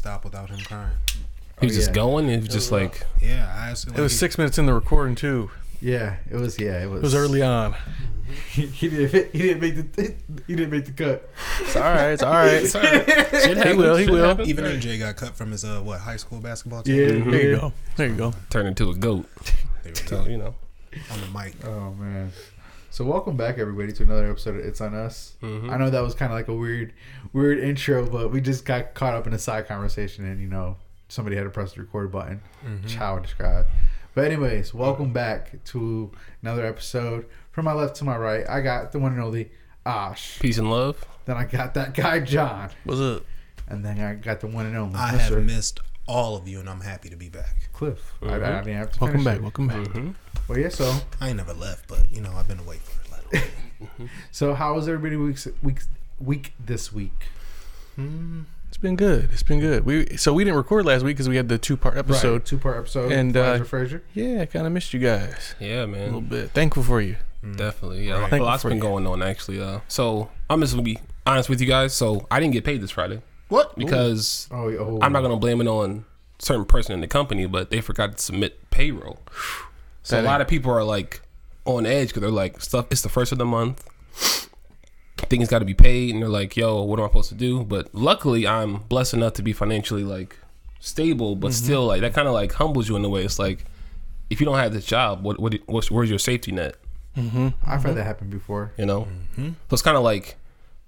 stop without him crying. He was Oh, just yeah. going. It was just like Yeah, I asked him. It was six minutes in the recording too. Yeah, it was. Yeah, it was. It was early on. he, he didn't. He didn't make the. He didn't make the cut. It's all right. It's all right. shit He will, he will. happens. Even AJ got cut from his uh what high school basketball team. Yeah, There you go. There you go. Turn into a goat. They were So you know. on the mic. Oh man. So welcome back everybody to another episode of It's on Us. Mhm. I know that was kind of like a weird, weird intro, but we just got caught up in a side conversation, and you know somebody had to press the record button, mm-hmm. which how I described. But anyways, welcome back to another episode. From my left to my right, I got the one and only Ash. Peace and love. Then I got that guy John, What's up? and then I got the one and only I Mr. have missed all of you, and I'm happy to be back. Cliff. I, I mm-hmm. didn't have to Welcome back. it. Welcome back. Mm-hmm. Well, yeah. So, I ain't never left, but you know I've been away for a little. so how was everybody week's week week this week? Mm, it's been good. It's been good. We so we didn't record last week because we had the two part episode. two part episode. And, And uh, Fraser. Yeah, I kind of missed you guys Yeah, man. a little bit. Thankful for you. Definitely. Yeah. Right. A lot's been you. going on actually. Uh, so I'm just gonna be honest with you guys. So I didn't get paid this Friday What? because Oh, oh, I'm not gonna blame it on certain person in the company, but they forgot to submit payroll. So That a lot of people are like on edge because they're like, stuff. It's the first of the month. Things got to be paid, and they're like, "Yo, what am I supposed to do?" But luckily, I'm blessed enough to be financially like stable, but mm-hmm. still, like that kind of like humbles you in a way. It's like if you don't have this job, what what what's, where's your safety net? Mm-hmm. I've had mm-hmm. that happen before. You know, so it's kind of like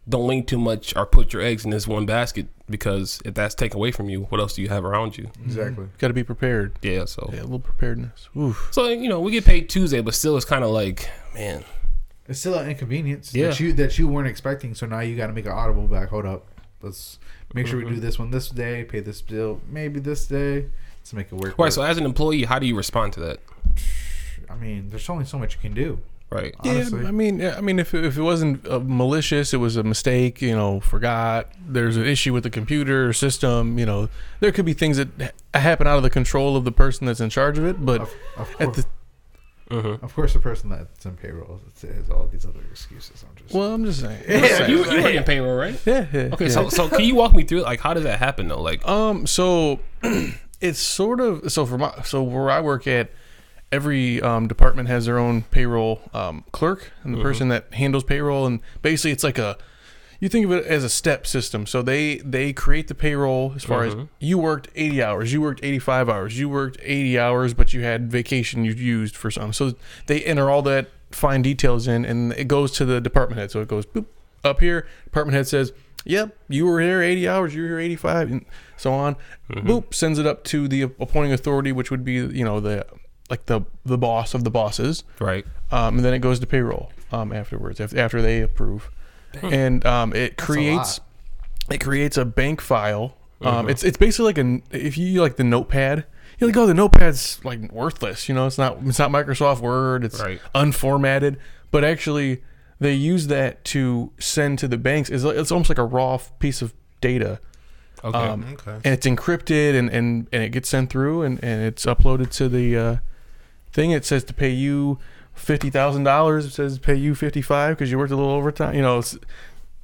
don't lean too much or put your eggs in this one basket because if that's taken away from you, what else do you have around you? Exactly. Got to be prepared. Yeah, so Yeah, a little preparedness. Oof. so you know we get paid Tuesday, but still it's kind of like man, It's still an inconvenience Yeah. that you that you weren't expecting. So now you got to make an audible back. Hold up. Let's make sure we Mm-hmm. do this one this day. Pay this bill maybe this day. Let's make it work. right? work. So as an employee, how do you respond to that? I mean, there's only so much you can do. Right? Honestly. Yeah, I mean, I mean, if it, if it wasn't uh, malicious, it was a mistake. You know, forgot. There's an issue with the computer or system. You know, there could be things that ha- happen out of the control of the person that's in charge of it. But Of, of, at course, the Mm-hmm. of course, the person that's in payroll has all these other excuses. I'm just well, I'm just saying. Yeah, I'm just saying. You, you work in payroll, right? yeah, yeah. Okay, yeah. so so can you walk me through like how does that happen though? Like Um, so it's sort of so for my so where I work at, every um, department has their own payroll um, clerk and the person that handles payroll, and basically it's like a you think of it as a step system. So they they create the payroll as far as you worked 80 hours, you worked 85 hours, you worked 80 hours, but you had vacation you used for some. So they enter all that fine details in, and it goes to the department head. So it goes boop up here. Department head says, "Yep, you were here 80 hours, you were here 85, and so on." Boop sends it up to the appointing authority, which would be you know the like the the boss of the bosses. Right? um, and then it goes to payroll um, afterwards after, after they approve. And um, it creates it creates a bank file. Um, it's it's basically like a if you like the notepad you're like oh the notepad's like worthless you know it's not it's not microsoft word it's Right. unformatted. But actually they use that to send to the banks. It's, it's almost like a raw f- piece of data. Okay. um, Okay. and it's encrypted and, and, and it gets sent through and, and it's uploaded to the uh, thing. It says to pay you fifty thousand dollars. It says to pay you fifty five because you worked a little overtime. You know, it's,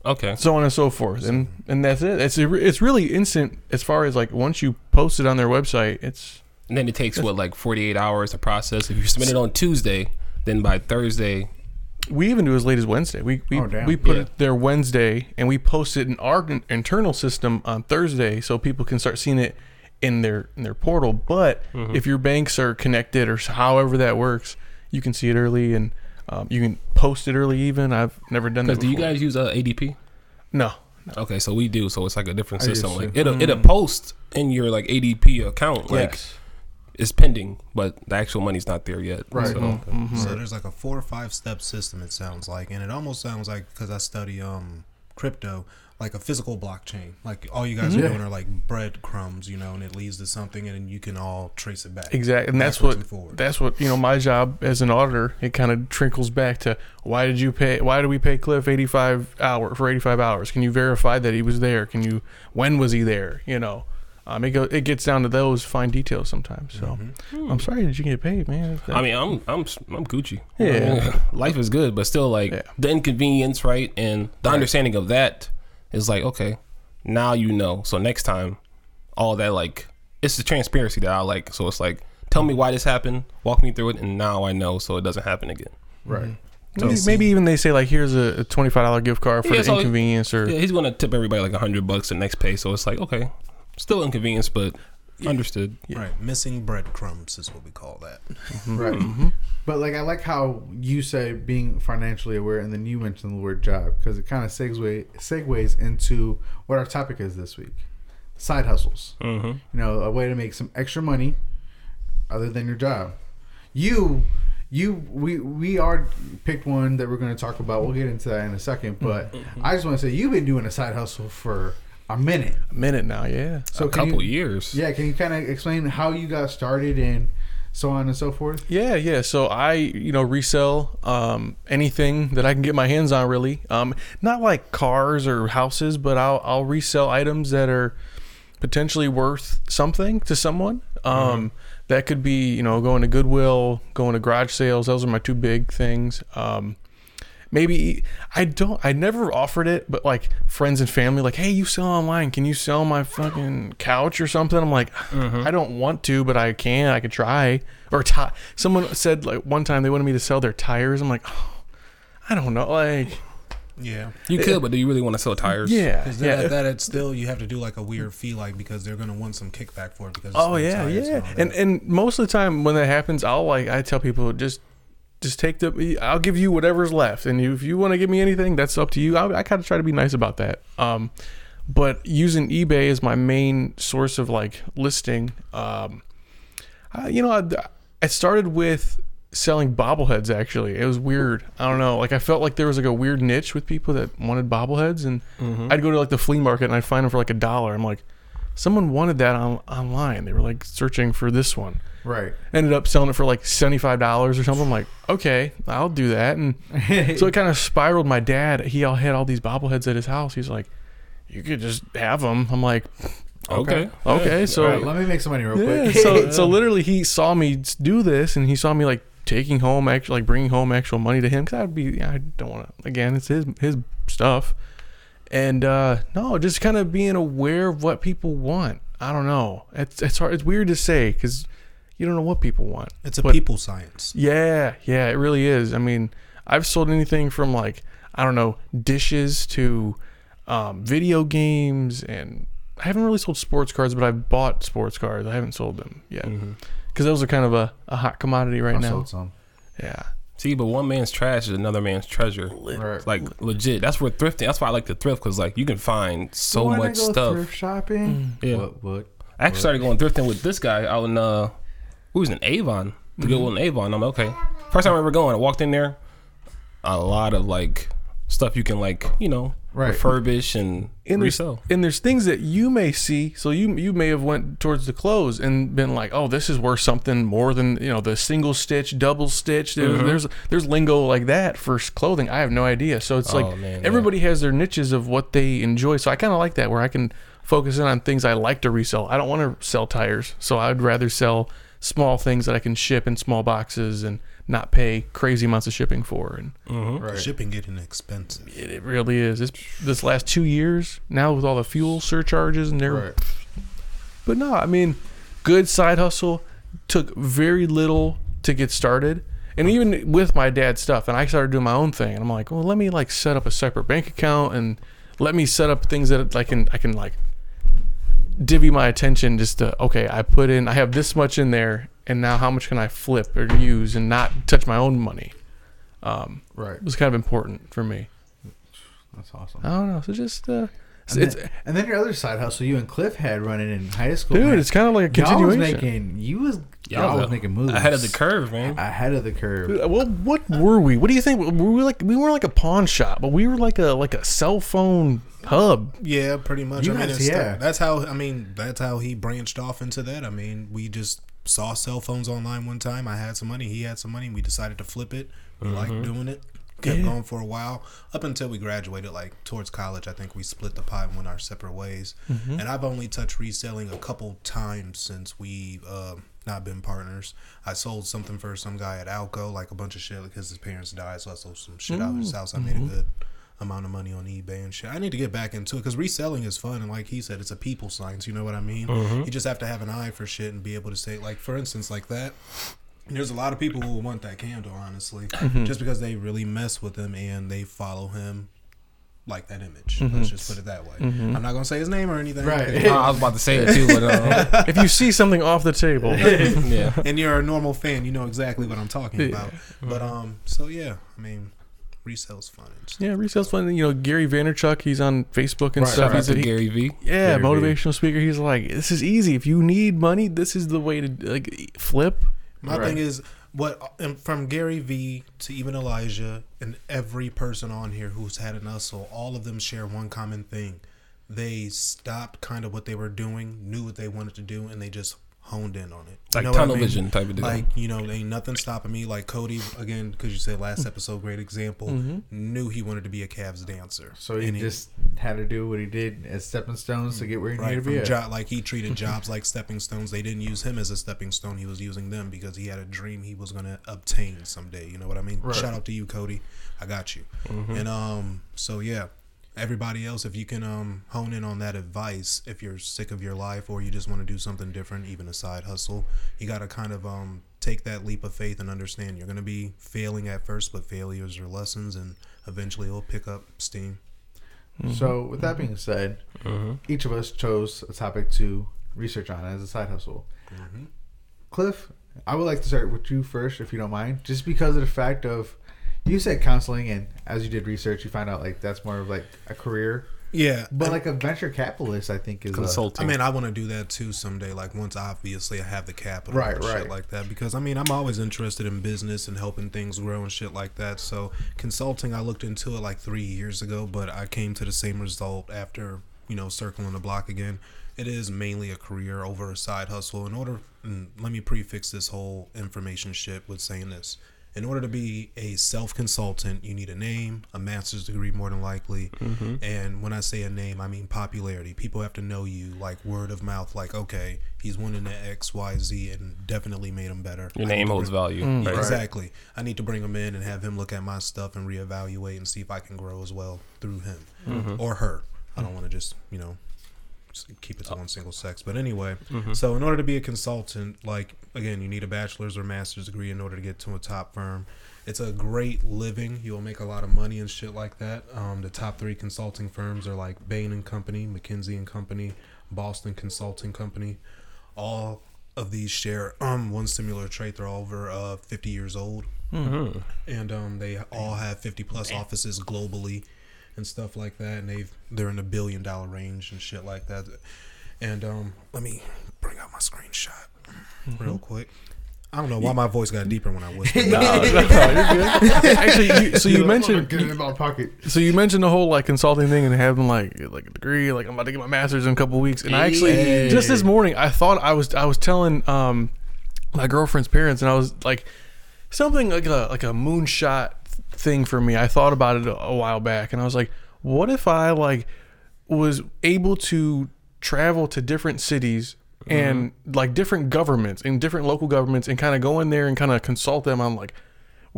okay. so on and so forth. And and that's it. It's it's really instant as far as like once you post it on their website. It's And then it takes what like 48 hours to process. If you submit it on Tuesday, then by Thursday, we even do as late as Wednesday. We we, Oh, we put Yeah. it there Wednesday and we post it in our internal system on Thursday so people can start seeing it in their in their portal. But Mm-hmm. if your banks are connected or however that works, you can see it early and um, you can post it early. Even I've never done that. because do you guys use uh, ADP? No. Okay, so we do. So it's like a different system. Like it'll it'll post in your like ADP account like yes. it's pending, but the actual money's not there yet. Right. So, Mm-hmm. So there's like a four or five step system. It sounds like, and it almost sounds like because I study um crypto, like a physical blockchain. Like all you guys Mm-hmm. are doing are like breadcrumbs, you know, and it leads to something, and then you can all trace it back. Exactly, and that's what and forward. that's what you know. My job as an auditor, it kind of trickles back to why did you pay? Why did we pay Cliff eighty five hour for eighty five hours? Can you verify that he was there? Can you when was he there? You know, um, it go, it gets down to those fine details sometimes. So I'm sorry, did you get paid, man? I mean, I'm I'm I'm Gucci. Yeah. I mean, life is good, but still, like Yeah. the inconvenience, right? And the understanding of that is like, okay, now you know. So next time, all that like it's the transparency that I like. So it's like, tell me why this happened, walk me through it, and now I know, so it doesn't happen again. Right. Mm-hmm. Maybe, maybe even they say like, here's a, a twenty five dollar gift card for Yeah, the so- inconvenience, or Yeah, he's gonna tip everybody like a hundred bucks the next pay. So it's like, okay, still inconvenience, but understood. Right. Missing breadcrumbs is what we call that. Mm-hmm. Right. Mm-hmm. Mm-hmm. But like I like how you say being financially aware, and then you mentioned the word job because it kind of segue segues into what our topic is this week: side hustles. Mm-hmm. You know, a way to make some extra money other than your job. You, you, we we are picked one that we're going to talk about. We'll get into that in a second. But I just want to say you've been doing a side hustle for a minute. a minute now. Yeah. So a couple you, years. Yeah, can you kind of explain how you got started and so on and so forth? Yeah, yeah. So I, you know, resell um, anything that I can get my hands on. Really, um, not like cars or houses, but I'll I'll resell items that are potentially worth something to someone. Um, That could be, you know, going to Goodwill, going to garage sales. Those are my two big things. Um, maybe I don't. I never offered it, but like friends and family, like, hey, you sell online? Can you sell my fucking couch or something? I'm like, mm-hmm. I don't want to, but I can. I could try. Or ti someone said like one time they wanted me to sell their tires. I'm like, oh, I don't know. Like, Yeah. You could, but do you really want to sell tires? yeah, Because yeah. that, that it's still you have to do like a weird fee, like because they're gonna want some kickback for it. Because it's Oh yeah, yeah. all that. And and most of the time when that happens, I'll like I tell people just just take the I'll give you whatever's left, and if you want to give me anything, that's up to you. I, I kind of try to be nice about that. Um, but using eBay as my main source of like listing, um, I, you know, I, I started with selling bobbleheads. Actually, it was weird. I don't know. Like I felt like there was like a weird niche with people that wanted bobbleheads, and I'd go to like the flea market and I'd find them for like a dollar. I'm like, someone wanted that on, online. They were like searching for this one. Right. Ended up selling it for like seventy five dollars or something. I'm like, okay, I'll do that. And so it kind of spiraled. My dad, he all had all these bobbleheads at his house. He's like, you could just have them. I'm like, Okay. okay. So All right, let me make some money real yeah, quick. so so literally he saw me do this and he saw me like taking home actually like bringing home actual money to him because I'd be I don't want to again it's his his stuff and uh no just kind of being aware of what people want I don't know it's it's hard it's weird to say because you don't know what people want it's a but- people science. yeah yeah it really is I mean I've sold anything from like I don't know dishes to um, video games and I haven't really sold sports cards but I've bought sports cards I haven't sold them yet because those are kind of a, a hot commodity right I now. sold some. Yeah, See, but one man's trash is another man's treasure. Right. Like legit. That's where thrifting. That's why I like to thrift because like you can find so Wanna much go stuff. Thrift shopping. Yeah. What? What? I actually started going thrifting with this guy out in uh, who was in Avon, the Mm-hmm. Goodwill in Avon. I'm like, okay. First time I ever going, I walked in there, a lot of like stuff you can like you know Right. refurbish and, and there's resell. and there's things that you may see. So you you may have went towards the clothes and been like, oh, this is worth something more than you know the single stitch, double stitch. There's Mm-hmm. there's, there's lingo like that for clothing. I have no idea. So it's Oh, like man, everybody has their niches of what they enjoy. So I kind of like that where I can focus in on things I like to resell. I don't want to sell tires, so I'd rather sell small things that I can ship in small boxes and not pay crazy amounts of shipping for. And Mm-hmm. Right. Shipping getting expensive. it, it really is. This this last two years now with all the fuel surcharges and they're Right. but no, I mean, good side hustle. Took very little to get started, and even with my dad's stuff, and I started doing my own thing. And I'm like, well, let me like set up a separate bank account and let me set up things that I can I can like divvy my attention just to okay. I put in I have this much in there, and now how much can I flip or use and not touch my own money? Um, Right. it was kind of important for me. That's awesome. I don't know. So just uh, it's, And it's then, and then your other side hustle, you and Cliff had running in high school. dude, man. it's kind of like a y'all was continuation. making you was Y'all y'all was was making moves ahead of the curve, man. Ahead of the curve. Well, what were we? What do you think? We were we like we were like a pawn shop, but we were like a like a cell phone hub. Yeah, pretty much. You I mean, guys- it's yeah. that's how. I mean, that's how he branched off into that. I mean, we just saw cell phones online one time. I had some money. He had some money. We decided to flip it. We mm-hmm. liked doing it. Kept Yeah. going for a while up until we graduated. Like towards college, I think we split the pie and went our separate ways. Mm-hmm. And I've only touched reselling a couple times since we uh, not been partners. I sold something for some guy at Alco, like a bunch of shit because his parents died. So I sold some shit out of his mm-hmm. house. I made a good amount of money on eBay and shit. I need to get back into it because reselling is fun and like he said, it's a people science. You know what I mean? You just have to have an eye for shit and be able to say like, for instance, like that. There's a lot of people who will want that candle, honestly, just because they really mess with him and they follow him like that image. Let's just put it that way. I'm not gonna say his name or anything, Right. Oh, I was about to say it too, but uh, if you see something off the table, yeah. and you're a normal fan, you know exactly what I'm talking about. But um, so yeah, I mean, resale's fun. Yeah, resale's fun. You know, Gary Vaynerchuk, he's on Facebook and Right, stuff. right. He's a, to Gary V. yeah, Gary motivational speaker. He's like, this is easy. If you need money, this is the way to like flip. My Right. thing is what um, from Gary V to even Elijah and every person on here who's had an hustle, all of them share one common thing. They stopped kind of what they were doing, knew what they wanted to do, and they just honed in on it. Like know what I tunnel mean? vision type of deal. Like you know, ain't nothing stopping me. Like Cody again, because you said last episode, great example. Knew he wanted to be a Cavs dancer, So he And just had to do what he did as stepping stones to get where he right needed to be. from at. job like he treated jobs like stepping stones. They didn't use him as a stepping stone. He was using them because he had a dream he was gonna obtain someday. You know what I mean? Right. Shout out to you, Cody. I got you. And um, so yeah. Everybody else, if you can um, hone in on that advice, if you're sick of your life or you just want to do something different, even a side hustle, you got to kind of um, take that leap of faith and understand you're going to be failing at first, but failures are lessons, and eventually it'll pick up steam. So with that being said, each of us chose a topic to research on as a side hustle. Cliff, I would like to start with you first, if you don't mind, just because of the fact of you said counseling, and as you did research, you find out like that's more of like a career. Yeah, But like a venture capitalist, I think is a, Consulting. I mean, I want to do that too someday. Like once, obviously, I have the capital, Right, and shit right. like that. Because I mean, I'm always interested in business and helping things grow and shit like that. So consulting, I looked into it like three years ago, but I came to the same result after you know circling the block again. It is mainly a career over a side hustle. In order, and let me prefix this whole information shit with saying this. In order to be a self consultant, you need a name, a master's degree, more than likely. And when I say a name, I mean popularity. People have to know you, like word of mouth, like, okay, he's winning the X, Y, Z, and definitely made him better. Your I name holds bring- value. Yeah, Right. Exactly. I need to bring him in and have him look at my stuff and reevaluate and see if I can grow as well through him Mm-hmm. or her. I don't want to just, you know, just keep it to one single sex. But anyway, mm-hmm. so in order to be a consultant, like again, you need a bachelor's or master's degree in order to get to a top firm. It's a great living. You'll make a lot of money and shit like that. Um, the top three consulting firms are like Bain and Company, McKinsey and Company, Boston Consulting Company. All of these share um one similar trait. They're all over uh, 50 years old, Mhm. and um, they all have 50 plus offices globally and stuff like that. And they've they're in the billion dollar range and shit like that. And um, let me bring out my screenshot real quick. I don't know why my voice got deeper when I whispered. Actually, you, so you mentioned get it in my pocket. so you mentioned the whole like consulting thing and having like like a degree. Like I'm about to get my master's in a couple weeks, and I actually Hey. just this morning I thought I was I was telling um my girlfriend's parents, and I was like something like a like a moonshot thing for me. I thought about it a, a while back, and I was like, what if I like was able to travel to different cities and mm-hmm. like different governments and different local governments and kind of go in there and kind of consult them on like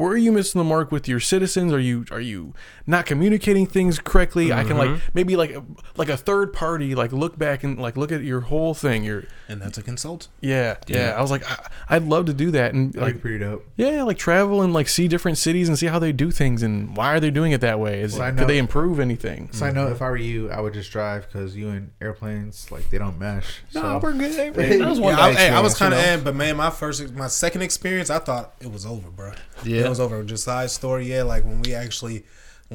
where are you missing the mark with your citizens? Are you are you not communicating things correctly? I can like mm-hmm. maybe like like a third party like look back and like look at your whole thing. Your and that's a consult. yeah yeah. I was like I, I'd love to do that and Like like pretty dope. yeah like travel and like see different cities and see how they do things and why are they doing it that way? Is Well, I could they improve anything? So I know mm-hmm. If I were you, I would just drive because you and airplanes like they don't mesh. So. No, we're good. That was one Yeah, I, hey, I was kind of, you know? Eh, but man, my first, my second experience, I thought it was over, bro. Yeah. Was over. Side story, yeah. Like when we actually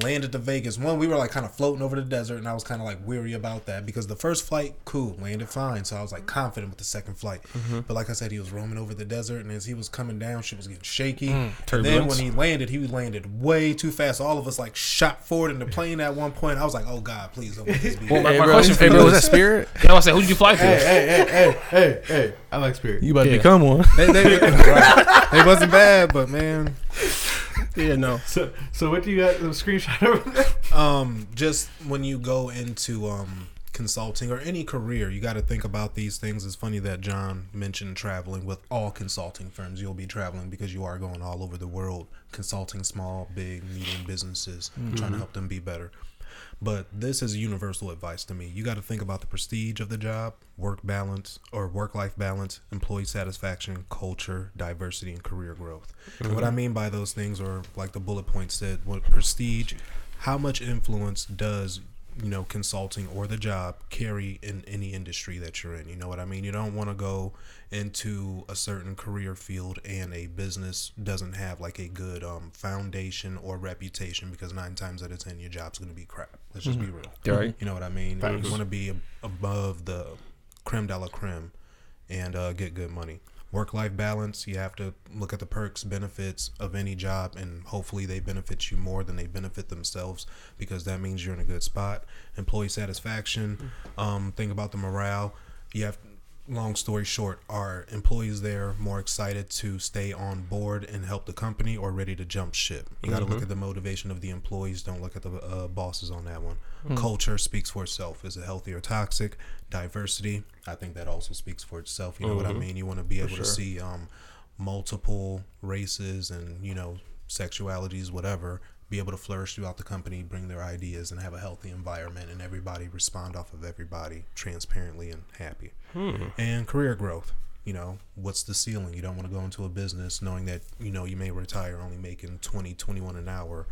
landed to Vegas, one we were like kind of floating over the desert, and I was kind of like weary about that because the first flight, cool, landed fine, so I was like confident with the second flight. Mm-hmm. But like I said, he was roaming over the desert, and as he was coming down, shit was getting shaky. Mm, and then when he landed, he landed way too fast. All of us like shot forward in the plane at one point. I was like, oh god, please don't let this be. Well, my, Hey, my bro, question for hey, you bro, was that Spirit? you know, I said, who did you fly to? Hey, hey, hey, hey, hey, hey! I like Spirit. You about to become one? they, they, right. they wasn't bad, but man. Yeah, no. So, so what do you got? The screenshot over there? um just when you go into um consulting or any career, you got to think about these things. It's funny that John mentioned traveling with all consulting firms. You'll be traveling because you are going all over the world, consulting small, big, medium businesses, trying to help them be better. But this is universal advice to me. You got to think about the prestige of the job, work balance or work life balance, employee satisfaction, culture, diversity, and career growth. And what I mm-hmm. mean by those things, or like the bullet point said, what prestige, how much influence does you know consulting or the job carry in any industry that you're in you know what i mean? You don't want to go into a certain career field and a business doesn't have like a good um, foundation or reputation because nine times out of ten your job's going to be crap. Let's just be real. Right. you know what i mean? Facts. you want to be above the creme de la creme and uh, get good money work life balance. You have to look at the perks benefits of any job and hopefully they benefit you more than they benefit themselves because that means you're in a good spot. Employee satisfaction um, think about the morale. You have long story short are employees there more excited to stay on board and help the company or ready to jump ship? You got to look at the motivation of the employees. Don't look at the uh, bosses on that one. Culture speaks for itself. Is it healthy or toxic? Diversity i think that also speaks for itself. You know what i mean? You want to be able to see um, multiple races and you know sexualities whatever be able to flourish throughout the company bring their ideas and have a healthy environment and everybody respond off of everybody transparently and happy. Hmm. And career growth you know what's the ceiling? You don't want to go into a business knowing that you know you may retire only making 20 21 an hour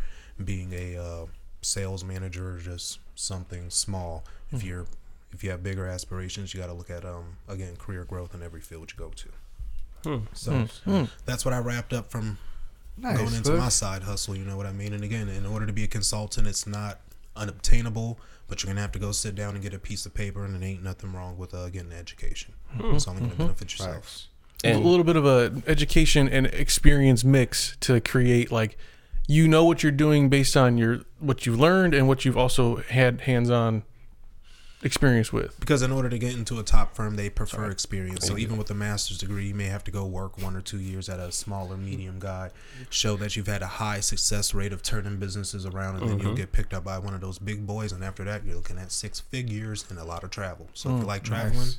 being a uh, sales manager or just something small. If hmm. you're if you have bigger aspirations you got to look at um again career growth in every field you go to. Hmm. So that's what i wrapped up from Nice. going into my side hustle. You know what I mean? And again, in order to be a consultant, it's not unobtainable, but you're gonna have to go sit down and get a piece of paper, and it ain't nothing wrong with uh, getting an education. It's only gonna benefit yourself. Facts. a little bit of a education and experience mix to create like you know what you're doing based on your what you've learned and what you've also had hands-on experience with. Because in order to get into a top firm, they prefer experience. So even with a master's degree, you may have to go work one or two years at a smaller, medium guy, show that you've had a high success rate of turning businesses around, and then you'll mm-hmm. get picked up by one of those big boys. And after that, you're looking at six figures and a lot of travel. So if you mm, like traveling, nice.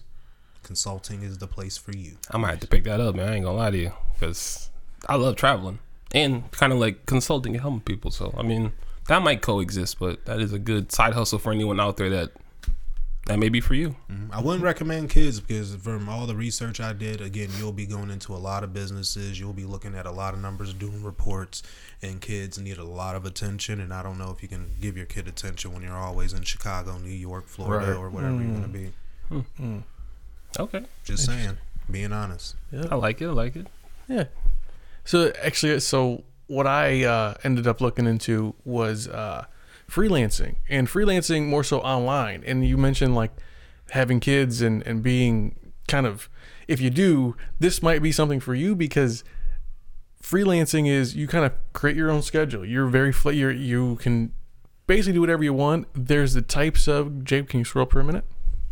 consulting is the place for you. I might have to pick that up, man. I ain't gonna lie to you, because I love traveling and kind of like consulting and helping people. So I mean, that might coexist, but that is a good side hustle for anyone out there that that may be for you. I wouldn't recommend kids because from all the research I did, again, you'll be going into a lot of businesses. You'll be looking at a lot of numbers, doing reports, and kids need a lot of attention. And I don't know if you can give your kid attention when you're always in Chicago, New York, Florida, Right. or wherever you want to be. Okay, Just saying, being honest. Yeah, I like it. I like it. Yeah. So actually, so what I uh, ended up looking into was uh, freelancing and freelancing more so online. And you mentioned like having kids and, and being kind of, if you do, this might be something for you because freelancing is you kind of create your own schedule. You're very, fl- you're, you can basically do whatever you want. There's the types of, Jake, can you scroll up for a minute?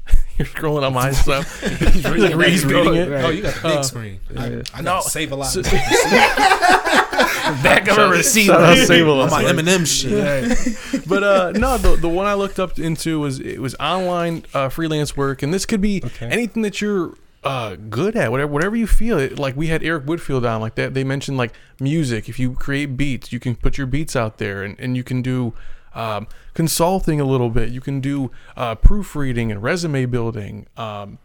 You're scrolling on my stuff. He's like reading it. Oh, you got the big Uh, screen. I, I No. got save a lot. So- Back of a receipt. Shout out Save a on my Eminem shit. but uh, no, the the one I looked up into was it was online uh, freelance work, and this could be Okay. anything that you're uh, good at, whatever whatever you feel. It, like we had Eric Woodfield on, like that. They mentioned like music. If you create beats, you can put your beats out there, and, and you can do um, consulting a little bit. You can do uh, proofreading and resume building. Um,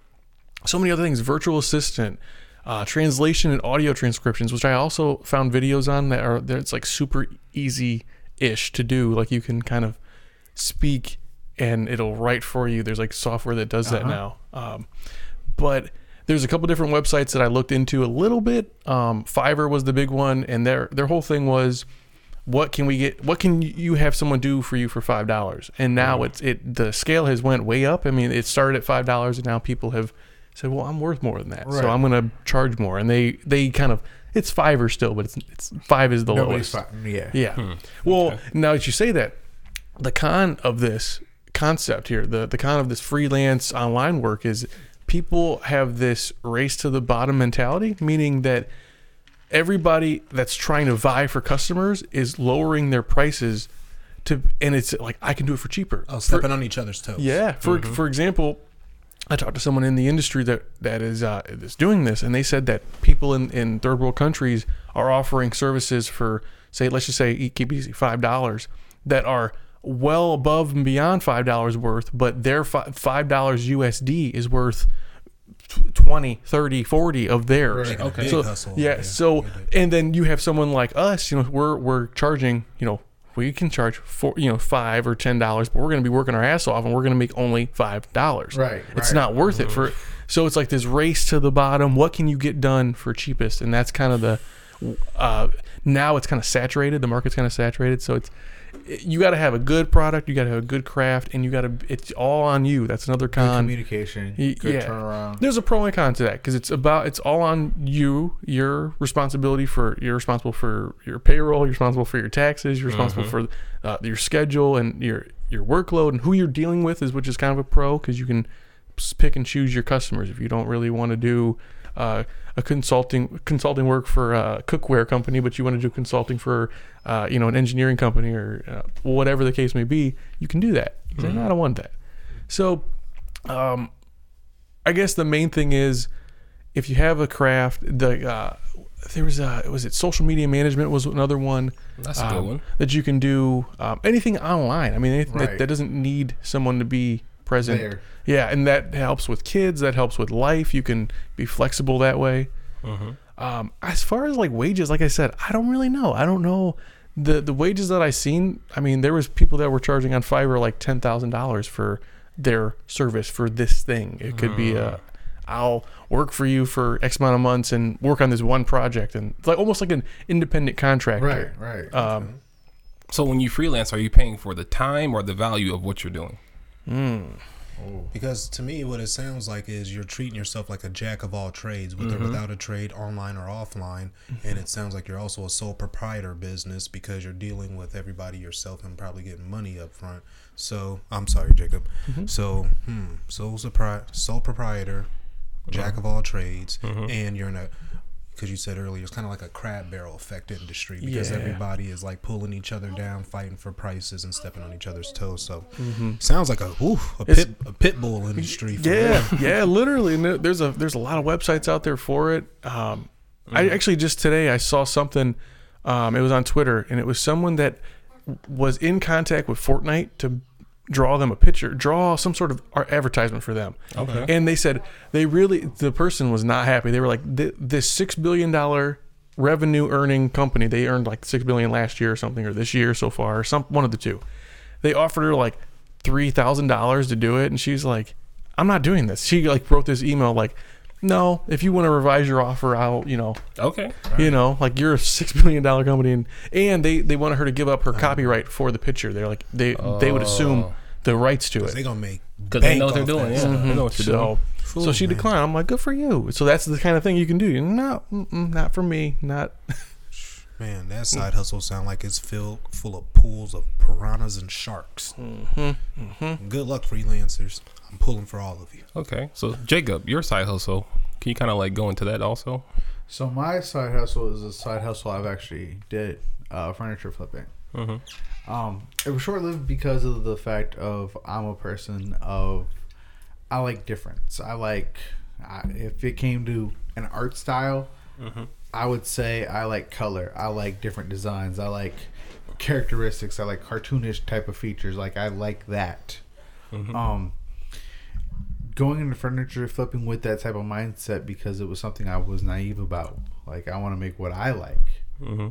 so many other things. Virtual assistant. Uh, translation and audio transcriptions, which I also found videos on that are that it's like super easy ish to do. Like you can kind of speak and it'll write for you. There's like software that does that now. Um, but there's a couple different websites that I looked into a little bit. Um, Fiverr was the big one, and their their whole thing was, what can we get? What can you have someone do for you for five dollars? And now it's it the scale has went way up. I mean, it started at five dollars, and now people have said, well, I'm worth more than that, Right. so I'm gonna charge more. And they they kind of it's Fiverr still, but it's it's five is the Nobody's lowest. fighting. Yeah. Yeah. Hmm. Well, now that you say that, the con of this concept here, the the con of this freelance online work is people have this race to the bottom mentality, meaning that everybody that's trying to vie for customers is lowering their prices to and it's like I can do it for cheaper. Oh, For- stepping on each other's toes. yeah. For mm-hmm. for example, I talked to someone in the industry that that is uh, is doing this, and they said that people in in third world countries are offering services for say, let's just say e- keep easy five dollars that are well above and beyond five dollars worth, but their fi- five dollars USD is worth. tw- 20 30 40 of theirs Right. Okay. so Big hustle. yeah, Yeah, so and then you have someone like us you know we're we're charging you know we can charge four you know five or ten dollars but we're going to be working our ass off and we're going to make only five dollars. Right, it's right. not worth it for so it's like this race to the bottom. What can you get done for cheapest? And that's kind of the uh now it's kind of saturated. The market's kind of saturated. So it's you got to have a good product you got to have a good craft and you got to it's all on you that's another Good con communication, Y- good yeah. turnaround. there's a pro and con to that because it's about it's all on you. Your responsibility for you're responsible for your payroll. You're responsible for your taxes. You're responsible for uh, your schedule and your your workload and who you're dealing with is which is kind of a pro because you can pick and choose your customers if you don't really want to do. Uh, a consulting consulting work for a cookware company, but you want to do consulting for uh, you know an engineering company or uh, whatever the case may be, you can do that. Say, no, I don't want that. So, um, I guess the main thing is if you have a craft, the uh, there was a was it social media management was another one That's a good um, one. that you can do um, anything online. I mean, anything that, that doesn't need someone to be present. There. Yeah, and that helps with kids. That helps with life. You can be flexible that way. Um, as far as like wages, like I said, I don't really know. I don't know the the wages that I seen. I mean, there was people that were charging on Fiverr like ten thousand dollars for their service for this thing. It could be a I'll work for you for X amount of months and work on this one project, and it's like almost like an independent contractor. Right, right. Um, So when you freelance, are you paying for the time or the value of what you're doing? Mm. Oh. Because to me, what it sounds like is you're treating yourself like a jack of all trades, with or mm-hmm. without a trade, online or offline. And it sounds like you're also a sole proprietor business because you're dealing with everybody yourself and probably getting money up front. So I'm sorry, Jacob. Mm-hmm. So, hmm, sole, supri- sole proprietor, jack uh-huh. of all trades, mm-hmm. and you're in a because you said earlier it's kind of like a crab barrel effect industry because Yeah. everybody is like pulling each other down, fighting for prices and stepping on each other's toes. So sounds like a ooh, a It's- pit a pit bull industry. For Yeah, yeah, literally. And there's a there's a lot of websites out there for it. Um, I actually just today I saw something. Um, it was on Twitter, and it was someone that was in contact with Fortnite to draw them a picture, draw some sort of advertisement for them. Okay. And they said they really the person was not happy. They were like, this six billion dollar revenue earning company. They earned like six billion last year or something, or this year so far, or some one of the two. They offered her like three thousand dollars to do it, and she's like, "I'm not doing this." She like wrote this email like, "No, if you want to revise your offer, I'll you know." Okay. You know, like you're a six billion dollar company, and and they they wanted her to give up her uh-huh. copyright for the picture. They're like they they would assume Oh. The rights to it. They're gonna make Because they know what they're doing. that Yeah, stuff. they know what you're doing. So so she man. declined. I'm like, good for you. So that's the kind of thing you can do. You're, No, not for me. Not. Man, that side hustle sound like it's filled full of pools of piranhas and sharks. Mm-hmm, Good luck, freelancers. I'm pulling for all of you. Okay. So Jacob, your side hustle, can you kind of like go into that also? So my side hustle is a side hustle I've actually did, uh, furniture flipping. Mm-hmm. Um, it was short lived because of the fact of I'm a person of I like difference. I like I, if it came to an art style, I would say I like color. I like different designs. I like characteristics. I like cartoonish type of features. Like I like that. Um, going into furniture flipping with that type of mindset because it was something I was naive about. Like I want to make what I like. Mm-hmm.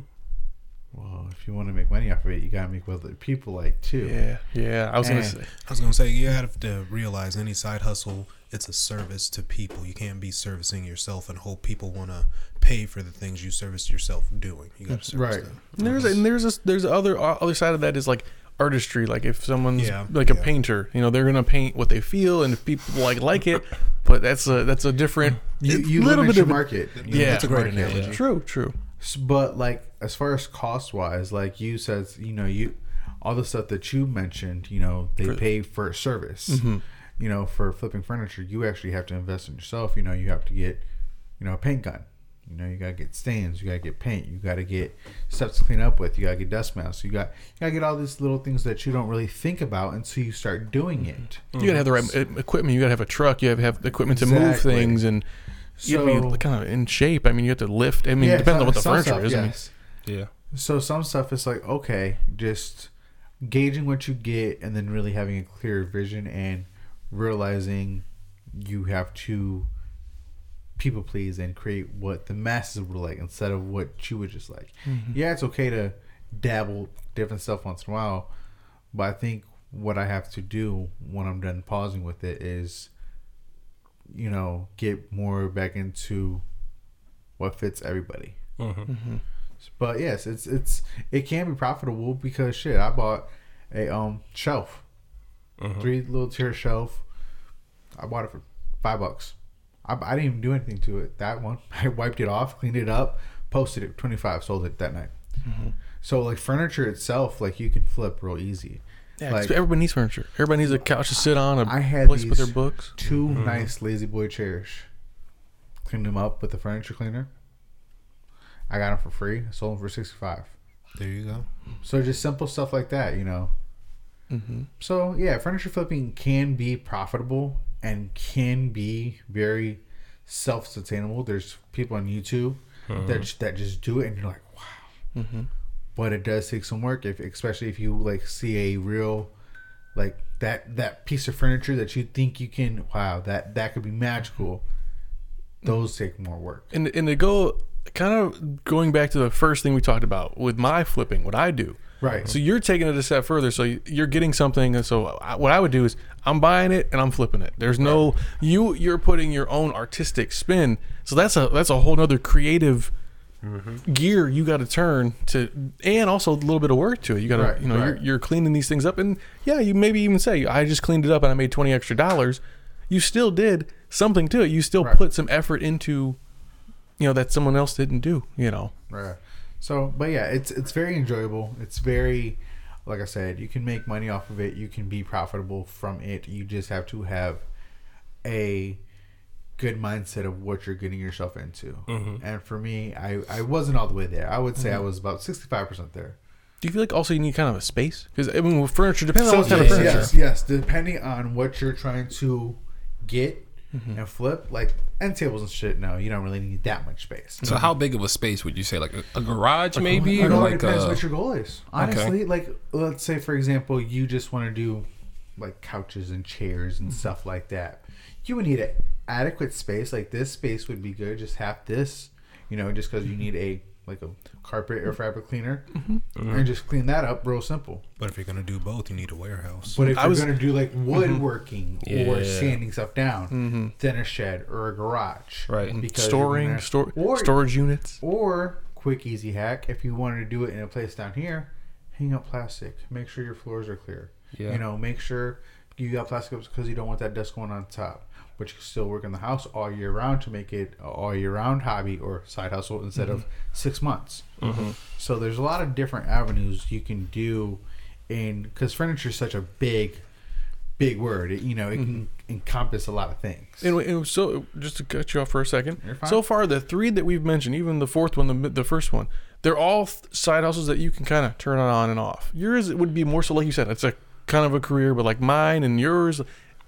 Well, if you want to make money off of it, you gotta make what other people like too. Yeah, yeah. I was gonna say. I was gonna say you have to realize any side hustle, it's a service to people. You can't be servicing yourself and hope people want to pay for the things you service yourself doing. You got to service Right. them. And there's and there's a, there's other uh, other side of that is like artistry. Like if someone's Yeah, like a yeah. painter, you know, they're gonna paint what they feel, and if people like like it, but that's a that's a different. You, you little bit of market. You Yeah, that's a great market. analogy. True, true. But like as far as cost wise, like you said, you know, you all the stuff that you mentioned, you know, they pay for service. Mm-hmm. You know, for flipping furniture, you actually have to invest in yourself. You know, you have to get, you know, a paint gun. You know, you gotta get stains, you gotta get paint, you gotta get stuff to clean up with, you gotta get dust masks, you got you gotta get all these little things that you don't really think about until you start doing it. You gotta have the right equipment. You gotta have a truck. You have to have the equipment to move things, and you have to be kind of in shape. I mean, you have to lift. I mean, Yeah, depending on what the furniture stuff, is. I mean. Yeah. So some stuff is like okay, just gauging what you get and then really having a clear vision and realizing you have to people please and create what the masses would like instead of what you would just like. Mm-hmm. Yeah, it's okay to dabble different stuff once in a while, but I think what I have to do when I'm done pausing with it is you know, get more back into what fits everybody. Mm-hmm. Mm-hmm. But yes, it's it's it can be profitable because shit, I bought a um shelf, mm-hmm. three little tier shelf. I bought it for five bucks. I, I didn't even do anything to it. That one, I wiped it off, cleaned it up, posted it twenty five, sold it that night. So like furniture itself, like you can flip real easy. Yeah, 'cause like everybody needs furniture. Everybody needs a couch to sit on, a I had place to put these- their books. 2 mm-hmm. nice La-Z-Boy chairs. Cleaned them up with the furniture cleaner. I got them for free. I sold them for sixty five. There you go. So just simple stuff like that, you know. Mm-hmm. So yeah, furniture flipping can be profitable and can be very self-sustainable. There's people on YouTube that mm-hmm. that just do it, and you're like, wow. Mm-hmm. But it does take some work, if especially if you like see a real, like that that piece of furniture that you think you can, wow, that that could be magical. Those take more work. And and to go kind of going back to the first thing we talked about with my flipping, what I do. Right. So you're taking it a step further. So you're getting something. and So I- what I would do is I'm buying it and I'm flipping it. There's no you. You're putting your own artistic spin. So that's a that's a whole nother creative Mm-hmm. gear you got to turn to, and also a little bit of work to it. You got to Right, you know you're, you're cleaning these things up, and yeah, you maybe even say I just cleaned it up and I made twenty extra dollars. You still did something to it. You still Right. put some effort into, you know, that someone else didn't do. You know. Right. So, but yeah, it's it's very enjoyable. It's very, like I said, you can make money off of it. You can be profitable from it. You just have to have a good mindset of what you're getting yourself into. Mm-hmm. And for me, I I wasn't all the way there. I would say I mm-hmm. was about sixty five percent there. Do you feel like also you need kind of a space? Because I mean, with furniture, depending on So what kind yes, of furniture. yes, yes, depending on what you're trying to get mm-hmm. and flip, like end tables and shit. No, you don't really need that much space. So how big of a space would you say? Like a, a garage, maybe, It or all like depends a, what your goal is. Honestly, like let's say for example, you just want to do like couches and chairs and stuff like that. You would need an adequate space. Like this space would be good. Just have this, you know, just because you need a like a carpet or fabric cleaner, mm-hmm. and just clean that up. Real simple. But if you're gonna do both, you need a warehouse. But if I you're was- gonna do like mm-hmm. woodworking or Yeah. sanding stuff down, mm-hmm. then a shed or a garage, Right. Because you're storing, gonna- store, or, storage units. or quick easy hack if you wanted to do it in a place down here hang up plastic make sure your floors are clear Yeah. you know make sure you got plastic because you don't want that dust going on top but you can still work in the house all year round to make it a all year round hobby or side hustle instead of mm-hmm. six months. Mm-hmm. So there's a lot of different avenues you can do in because furniture is such a big big word. It, you know it can mm-hmm. encompass a lot of things. And, and so, just to cut you off for a 2nd You're fine. so far the three that we've mentioned, even the fourth one, the the first one, they're all th- side hustles that you can kind of turn on and off. Yours would be more so, like you said, it's a kind of a career, but like mine and yours,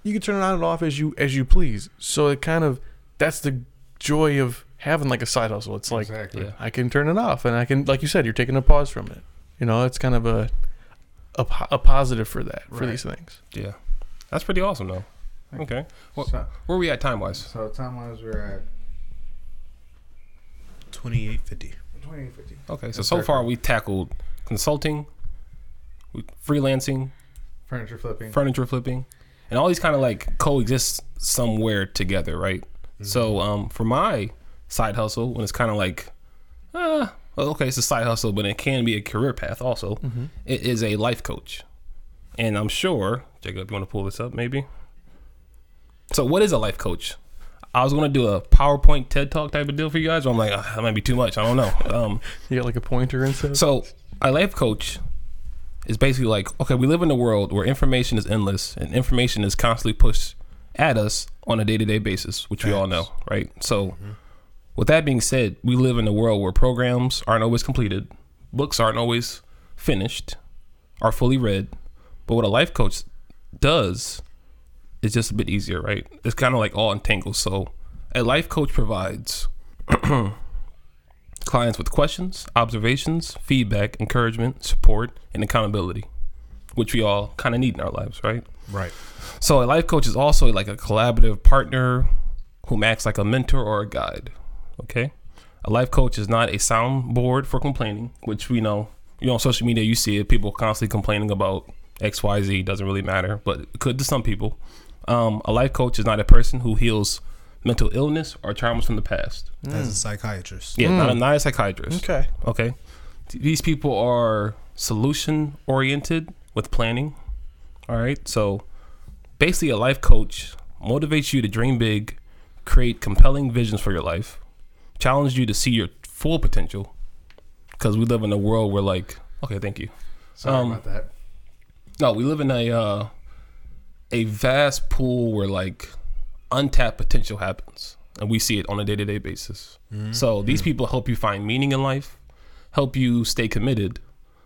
you can turn it on and off as you as you please. So it kind of that's the joy of having like a side hustle. It's like exactly Yeah. I can turn it off, and I can, like you said, you're taking a pause from it. You know, it's kind of a a, a positive for that for Right. these things. yeah, that's pretty awesome though. Okay, well, so, where are we at time wise? so time wise we're at twenty eight fifty. Twenty eight fifty. Okay, so That's so perfect. far we tackled consulting, freelancing, furniture flipping furniture flipping, and all these kind of like coexist somewhere together, right? So um, for my side hustle, when it's kind of like, uh, well, okay, it's a side hustle, but it can be a career path also. It is a life coach, and I'm sure Jacob, you want to pull this up maybe? So what is a life coach? I was gonna do a PowerPoint TED Talk type of deal for you guys. But I'm like, "Ah, that might be too much. I don't know. Um, You got like a pointer and stuff. so a life coach is basically like, okay, we live in a world where information is endless and information is constantly pushed at us on a day to day basis, which we all know, right? So With that being said, we live in a world where programs aren't always completed, books aren't always finished, are fully read. But what a life coach does is just a bit easier, right? It's kind of like all entangled. So a life coach provides clients with questions, observations, feedback, encouragement, support, and accountability, which we all kind of need in our lives, right? Right. So a life coach is also like a collaborative partner who acts like a mentor or a guide. Okay. A life coach is not a soundboard for complaining, which we know. You know, on social media, you see it. People constantly complaining about X, Y, Z. Doesn't really matter, but it could to some people. Um, a life coach is not a person who heals mental illness or traumas from the past. As a psychiatrist. Yeah, not, a, not a psychiatrist. Okay. Okay. These people are solution oriented with planning. All right. So basically, a life coach motivates you to dream big, create compelling visions for your life, challenge you to see your full potential. Because we live in a world where, like, okay, thank you. Sorry Um, about that. No, we live in a uh, a vast pool where like untapped potential happens, and we see it on a day to day basis. So mm. these people help you find meaning in life, help you stay committed,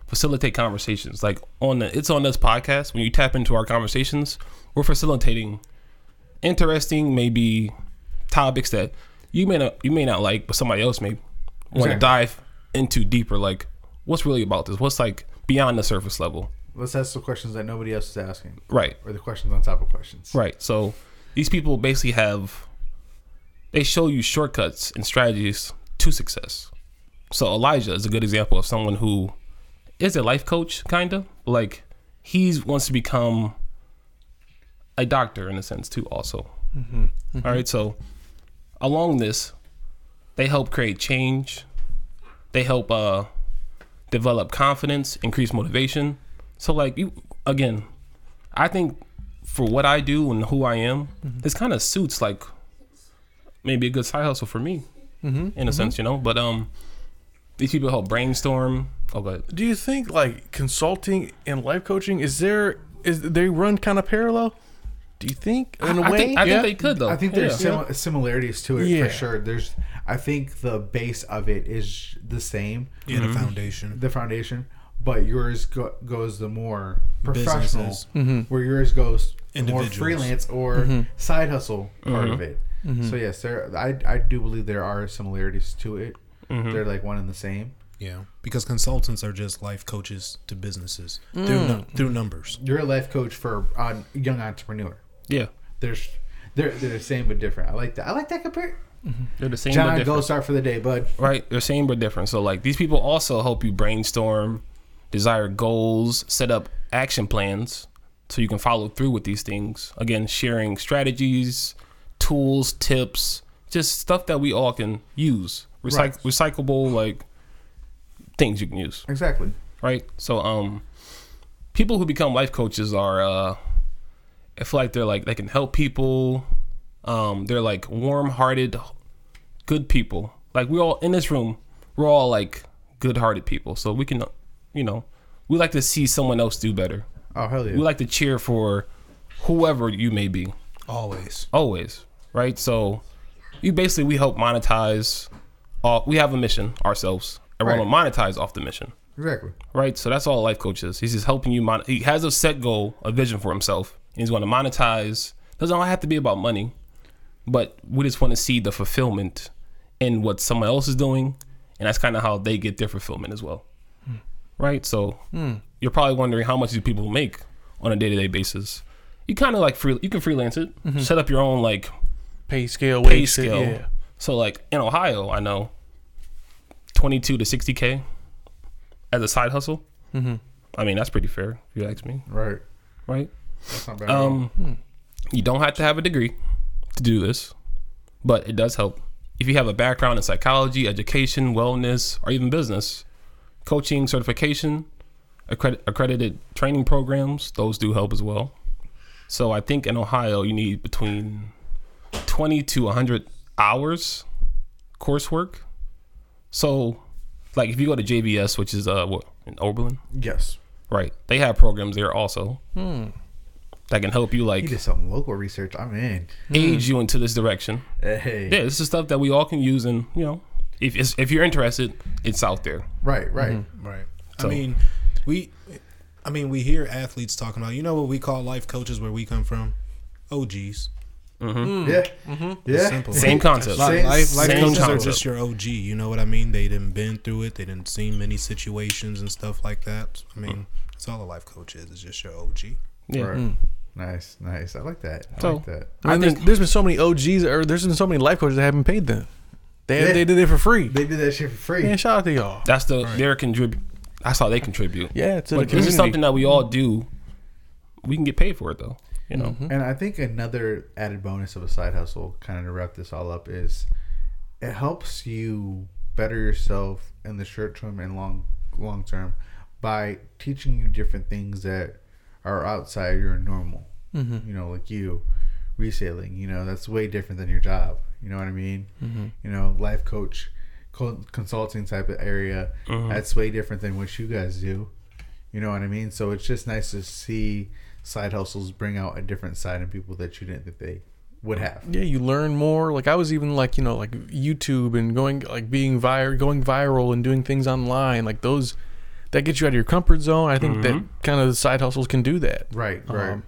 facilitate conversations. Like on the it's on this podcast when you tap into our conversations, we're facilitating interesting maybe topics that you may not you may not like, but somebody else may want to dive into deeper. Like what's really about this? What's like beyond the surface level? Let's ask the questions that nobody else is asking, Right. or the questions on top of questions. Right. So these people basically have they show you shortcuts and strategies to success. So Elijah is a good example of someone who is a life coach, kind of like he wants to become a doctor in a sense too. Also, All right. So along this, they help create change. They help uh, develop confidence, increase motivation. So like you again, I think for what I do and who I am, mm-hmm. this kind of suits like maybe a good side hustle for me, mm-hmm. in a mm-hmm. sense, you know. But um, these people help brainstorm. Oh, go ahead. Do you think like consulting and life coaching is there is they run kind of parallel? Do you think in a I way? think, I Yeah. think they could though. I think there's Yeah. sim- similarities to it Yeah. for sure. There's, I think the base of it is the same, Yeah, the foundation. the foundation, but yours go- goes the more professional, Businesses. where yours goes more freelance or mm-hmm. side hustle part of mm-hmm. it. So yes, there, I, I do believe there are similarities to it. They're like one and the same. Yeah, because consultants are just life coaches to businesses through mm. num- through numbers. You're a life coach for a young entrepreneur. yeah, There's, they're they're the same but different. I like that. I like that compare. they're the same. but John, different. go start for the day, bud. right? They're same but different. So like these people also help you brainstorm, desire goals, set up action plans so you can follow through with these things. Again, sharing strategies, tools, tips, just stuff that we all can use. Recyc- Right. recyclable like things you can use, Exactly. right? So um people who become life coaches are uh I feel like they're like they can help people. Um they're like warm-hearted good people. Like we all in this room, we're all like good-hearted people. So we can, you know, we like to see someone else do better. Oh hell yeah. We like to cheer for whoever you may be, Always. always, right? So you basically we help monetize. Uh, we have a mission ourselves, and we're gonna monetize off the mission, exactly. right? So that's all a life coach is. He's just helping you. Mon- he has a set goal, a vision for himself, and he's going to monetize. Doesn't all have to be about money, but we just want to see the fulfillment in what someone else is doing, and that's kind of how they get their fulfillment as well, right? So you're probably wondering how much do people make on a day to day basis. You kind of like free. You can freelance it, set up your own like pay scale, pay wage scale. Yeah. So like in Ohio, I know twenty two to sixty k as a side hustle. Mm-hmm. I mean that's pretty fair if you ask me, Right. right? That's not bad. Um, you don't have to have a degree to do this, but it does help. If you have a background in psychology, education, wellness, or even business, coaching, certification, accredit- accredited training programs, those do help as well. So I think in Ohio, you need between 20 to 100 hours coursework. So, like if you go to JVS, which is uh what in Oberlin, yes. Right. They have programs there also. that can help you He like did some local research. I'm in. aid you into this direction. Hey. Yeah, this is stuff that we all can use, and you know, if if you're interested, it's out there. Right, right. Mm-hmm. Right. So- I mean, we, I mean, we hear athletes talking about. You know what we call life coaches where we come from? OGs. Mm-hmm. Mm. Yeah. Mm-hmm. Yeah. Simple. Same concept. Same- Life, life, life same coaches are just your OG. You know what I mean? They didn't been through it. They didn't seen many situations and stuff like that. I mean, that's all a life coach is. It's just your OG. Yeah. Right. Mm. Nice, nice. I like that. I So- like that. I, mean, there's, there's been so many OGs, or there's been so many life coaches that haven't paid them. They Yeah. they did it for free. They did that shit for free. Man, shout out to y'all. That's the their contribute. That's how they contribute. Yeah, to the this is something that we all do. We can get paid for it though. You know. Mm-hmm. And I think another added bonus of a side hustle, kind of to wrap this all up, is it helps you better yourself in the short term and long long term by teaching you different things that are outside your normal. Mm-hmm. You know, like you reselling. You know, that's way different than your job. You know what I mean? Mm-hmm. You know, life coach, co- consulting type of area. Mm-hmm. That's way different than what you guys do. You know what I mean? So it's just nice to see side hustles bring out a different side in people that you didn't think they would have. yeah, you learn more. Like I was even like you know like YouTube and going like being viral, going viral and doing things online. Like those that gets you out of your comfort zone. I think that mm-hmm. kind of side hustles can do that. Right, right. Um,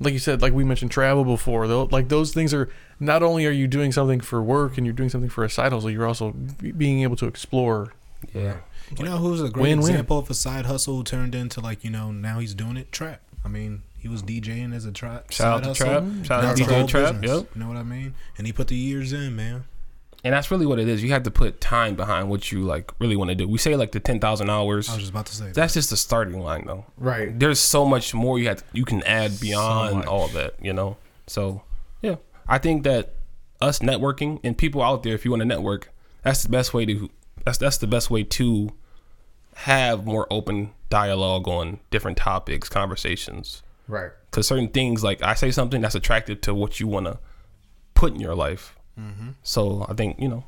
like you said, like we mentioned travel before, though, like those things are not only are you doing something for work and you're doing something for a side hustle, you're also be- being able to explore. Yeah. You know who's a great Win-win. example of a side hustle turned into like you know now he's doing it? Trap. I mean, he was DJing as a trap. Shout out to side Trap. hustle. Shout out to a DJ Trap. business. Yep. You know what I mean? And he put the years in, man. And that's really what it is. You have to put time behind what you like really want to do. We say like the ten thousand hours. I was just about to say. that. That's just the starting line though. Right. There's so much more you have you can add beyond much. all that, you know. So yeah, I think that us networking and people out there, if you want to network, that's the best way to that's that's the best way to have more open dialogue on different topics, conversations. Right. Because certain things, like I say something that's attractive to what you want to put in your life. So I think you know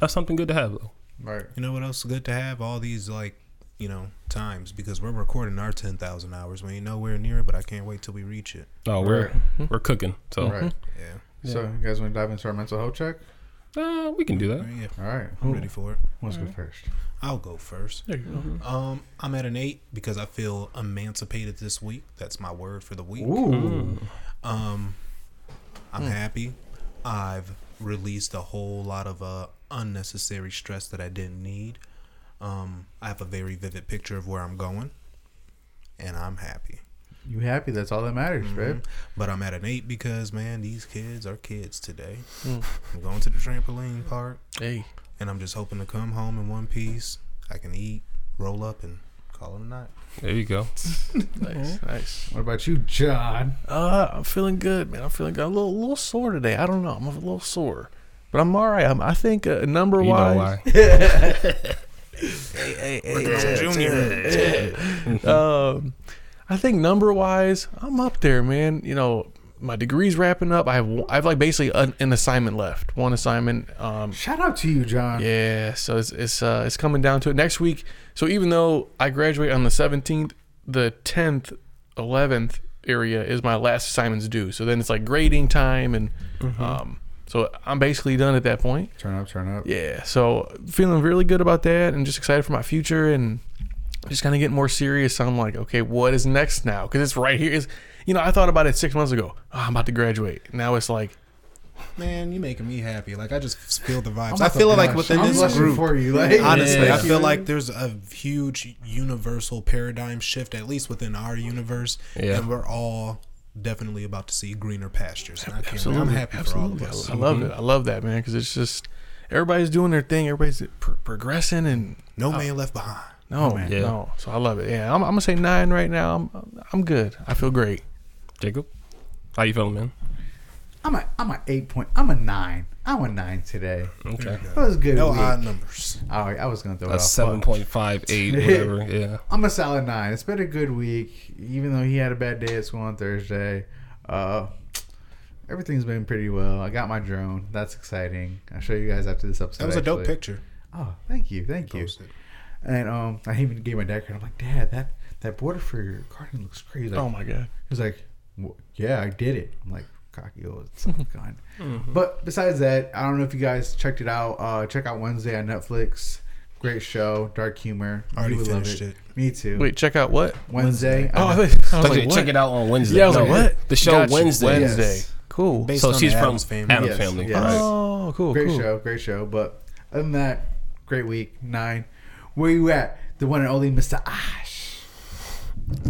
that's something good to have though. Right. You know what else is good to have? All these like, you know, times because we're recording our ten thousand hours. We ain't nowhere near it, but I can't wait till we reach it. Oh, we're we're cooking. So Right. Yeah, So you guys want to dive into our mental health check? uh, we can do that. yeah. All right. I'm ready for it. Let's go first. I'll go first. There you go. Um, I'm at an eight because I feel emancipated this week. That's my word for the week. Ooh. Um, I'm happy. I've released a whole lot of uh, unnecessary stress that I didn't need. Um, I have a very vivid picture of where I'm going, and I'm happy. You happy? That's all that matters, right? But I'm at an eight because man, these kids are kids today. I'm going to the trampoline park, Hey, and I'm just hoping to come home in one piece. I can eat, roll up, and call it a night. There you go. nice, nice. What about you, John? Uh, I'm feeling good, man. I'm feeling good. I'm a little, little sore today. I don't know. I'm a little sore, but I'm all right. I'm, I think uh, number You know wise. why? Hey, hey, Junior. um, I think number wise, I'm up there, man. You know, my degree's wrapping up. I have I have like basically an, an assignment left. One assignment. Um, Shout out to you, John. yeah, so it's it's uh, it's coming down to it next week. So even though I graduate on the 17th, the 10th, 11th area is my last assignments due. So then it's like grading time, and um, so I'm basically done at that point. Turn up, turn up. Yeah, so feeling really good about that, and just excited for my future, and just kind of getting more serious. I'm like, okay, what is next now? Because it's right here. Is you know, I thought about it six months ago. Oh, I'm about to graduate. Now it's like, Man, you making me happy. Like I just feel the vibes. I'm I about feel like blush. within I'm this group, for you. Like, honestly, Yeah. I feel like there's a huge universal paradigm shift, at least within our universe, Yeah. and we're all definitely about to see greener pastures. And I can't absolutely, I'm happy absolutely. for all of us. I love it. I love that, man, because it's just everybody's doing their thing. Everybody's pr- progressing, and No man left behind. no, man. Yeah. no. So I love it. Yeah, I'm, I'm gonna say nine right now. I'm, I'm good. I feel great. Jacob, how you feeling, man? I'm a I'm a eight point. I'm a nine. I'm a nine today. Okay. That was good. No week. odd numbers. All right, I was gonna throw it A off. seven Fuck. point five eight, whatever. Yeah. I'm a solid nine. It's been a good week, even though he had a bad day at school on Thursday. Uh, everything's been pretty well. I got my drone. That's exciting. I'll show you guys after this episode. That was a dope actually. picture. Oh, thank you, thank you. Posted. And um, I even gave my dad credit. I'm like, Dad, that that border for your garden looks crazy. Like, Oh my god. He's like, "Well, yeah, I did it. I'm like, cocky old son of a gun. But besides that, I don't know if you guys checked it out. Uh, check out Wednesday on Netflix. Great show, dark humor. You Already would love finished it. Me too. Wait, check out what? Wednesday. Oh, I, on I was Like, like, check it out on Wednesday. Yeah, I was No, like, what? The show Got you. Wednesday. Yes. Wednesday. Cool. Based So on she's from Addams family. Adam Yes, family. yes. Right. Oh, cool. great cool. show, great show. But other than that, great week nine. Where you at? The one and only Mr. Osh.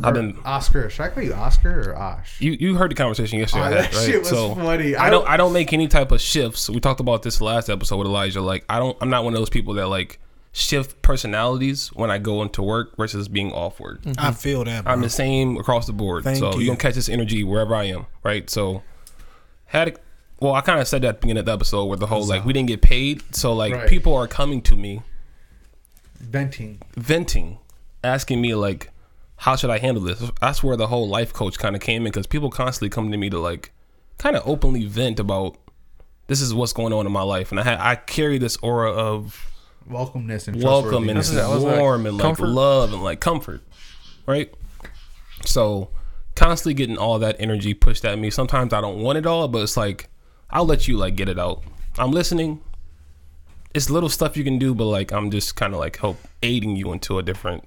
I've been. Oscar. Should I call you Oscar or Osh? You you heard the conversation oh, yesterday, Oh, that right? shit was so funny. I don't I don't make any type of shifts. We talked about this last episode with Elijah. Like I don't I'm not one of those people that like shift personalities when I go into work versus being off work. Mm-hmm. I feel that. Bro. I'm the same across the board. Thank so you. you're gonna catch this energy wherever I am, right? So had it, well, I kind of said that at the beginning of the episode where the whole like we didn't get paid, so like Right. people are coming to me Venting. venting, asking me like, how should I handle this? That's where the whole life coach kind of came in because people constantly come to me to like, kind of openly vent about this is what's going on in my life, and I had I carry this aura of Welcomeness and welcome and trustworthiness. it's That's what I was like, warm and like comfort? love and like comfort, right? So constantly getting all that energy pushed at me. Sometimes I don't want it all, but it's like I'll let you like get it out. I'm listening. It's little stuff you can do, but like I'm just kind of like help aiding you into a different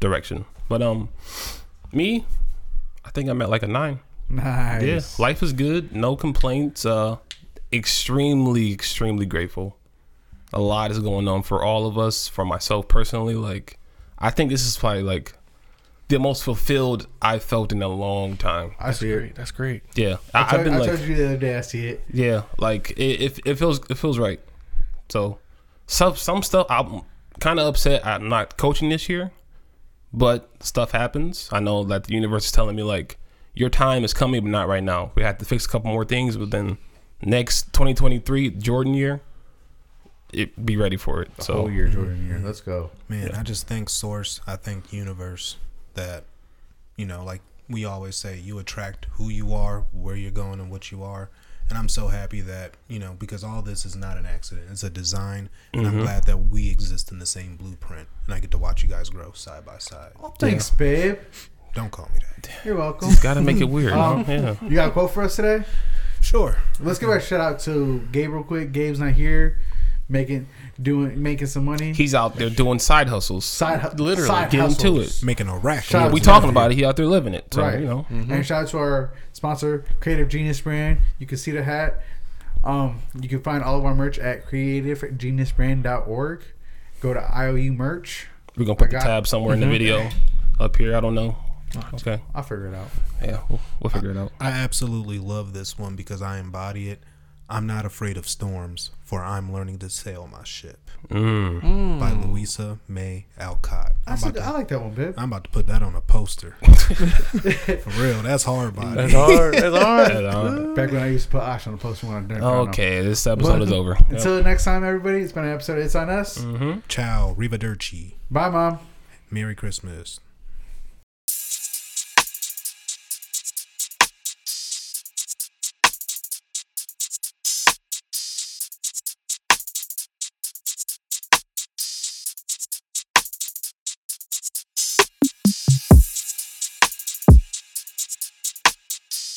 direction. But um, me, I think I'm at like a nine. Nice. Yeah, life is good. No complaints. Uh, extremely, extremely grateful. A lot is going on for all of us. For myself personally, like I think this is probably like the most fulfilled I've felt in a long time. I see it. Great. That's great. Yeah, I, I, told, I've been I like, told you the other day I see it. yeah, like it, it, it feels it feels right. So some some stuff I'm kind of upset. I'm not coaching this year, but stuff happens. I know that the universe is telling me like your time is coming, but not right now. We have to fix a couple more things, but then next 2023 Jordan year, it be ready for it. The so whole year, Jordan year. Let's go. Man, I just think source. I think universe. That, you know, like we always say, you attract who you are, where you're going, and what you are. And I'm so happy that you know because all this is not an accident. It's a design, and I'm glad that we exist in the same blueprint, and I get to watch you guys grow side by side. Oh, thanks, babe. Don't call me that. You're welcome. just gotta make it weird. Um. Yeah. You got a quote for us today? Sure. Let's give a shout out to Gabe real quick. Gabe's not here, making doing making some money. He's out there doing side hustles. side literally, side get into hustles. it. Making a rack. Shout out we talking about it. He out there living it. So, right. you know. And shout out to our sponsor, Creative Genius Brand. You can see the hat. Um, you can find all of our merch at creativegeniusbrand.org. Go to IOU merch. We're gonna put I the tab somewhere in the video up here. I don't know. Okay. I'll figure it out. Yeah, we'll, we'll figure it out. I absolutely love this one because I embody it. I'm not afraid of storms, for I'm learning to sail my ship. Mm. By Louisa May Alcott. I, I'm said, about, I like that one, babe. I'm about to put that on a poster. For real, that's hard body. That's hard. That's hard. And, Back when I used to put Ash on the poster when I didn't. okay, this episode is over. Until next time, everybody. It's been an episode. It's on us. Mm-hmm. Ciao, Rivederci. Bye, mom. Merry Christmas.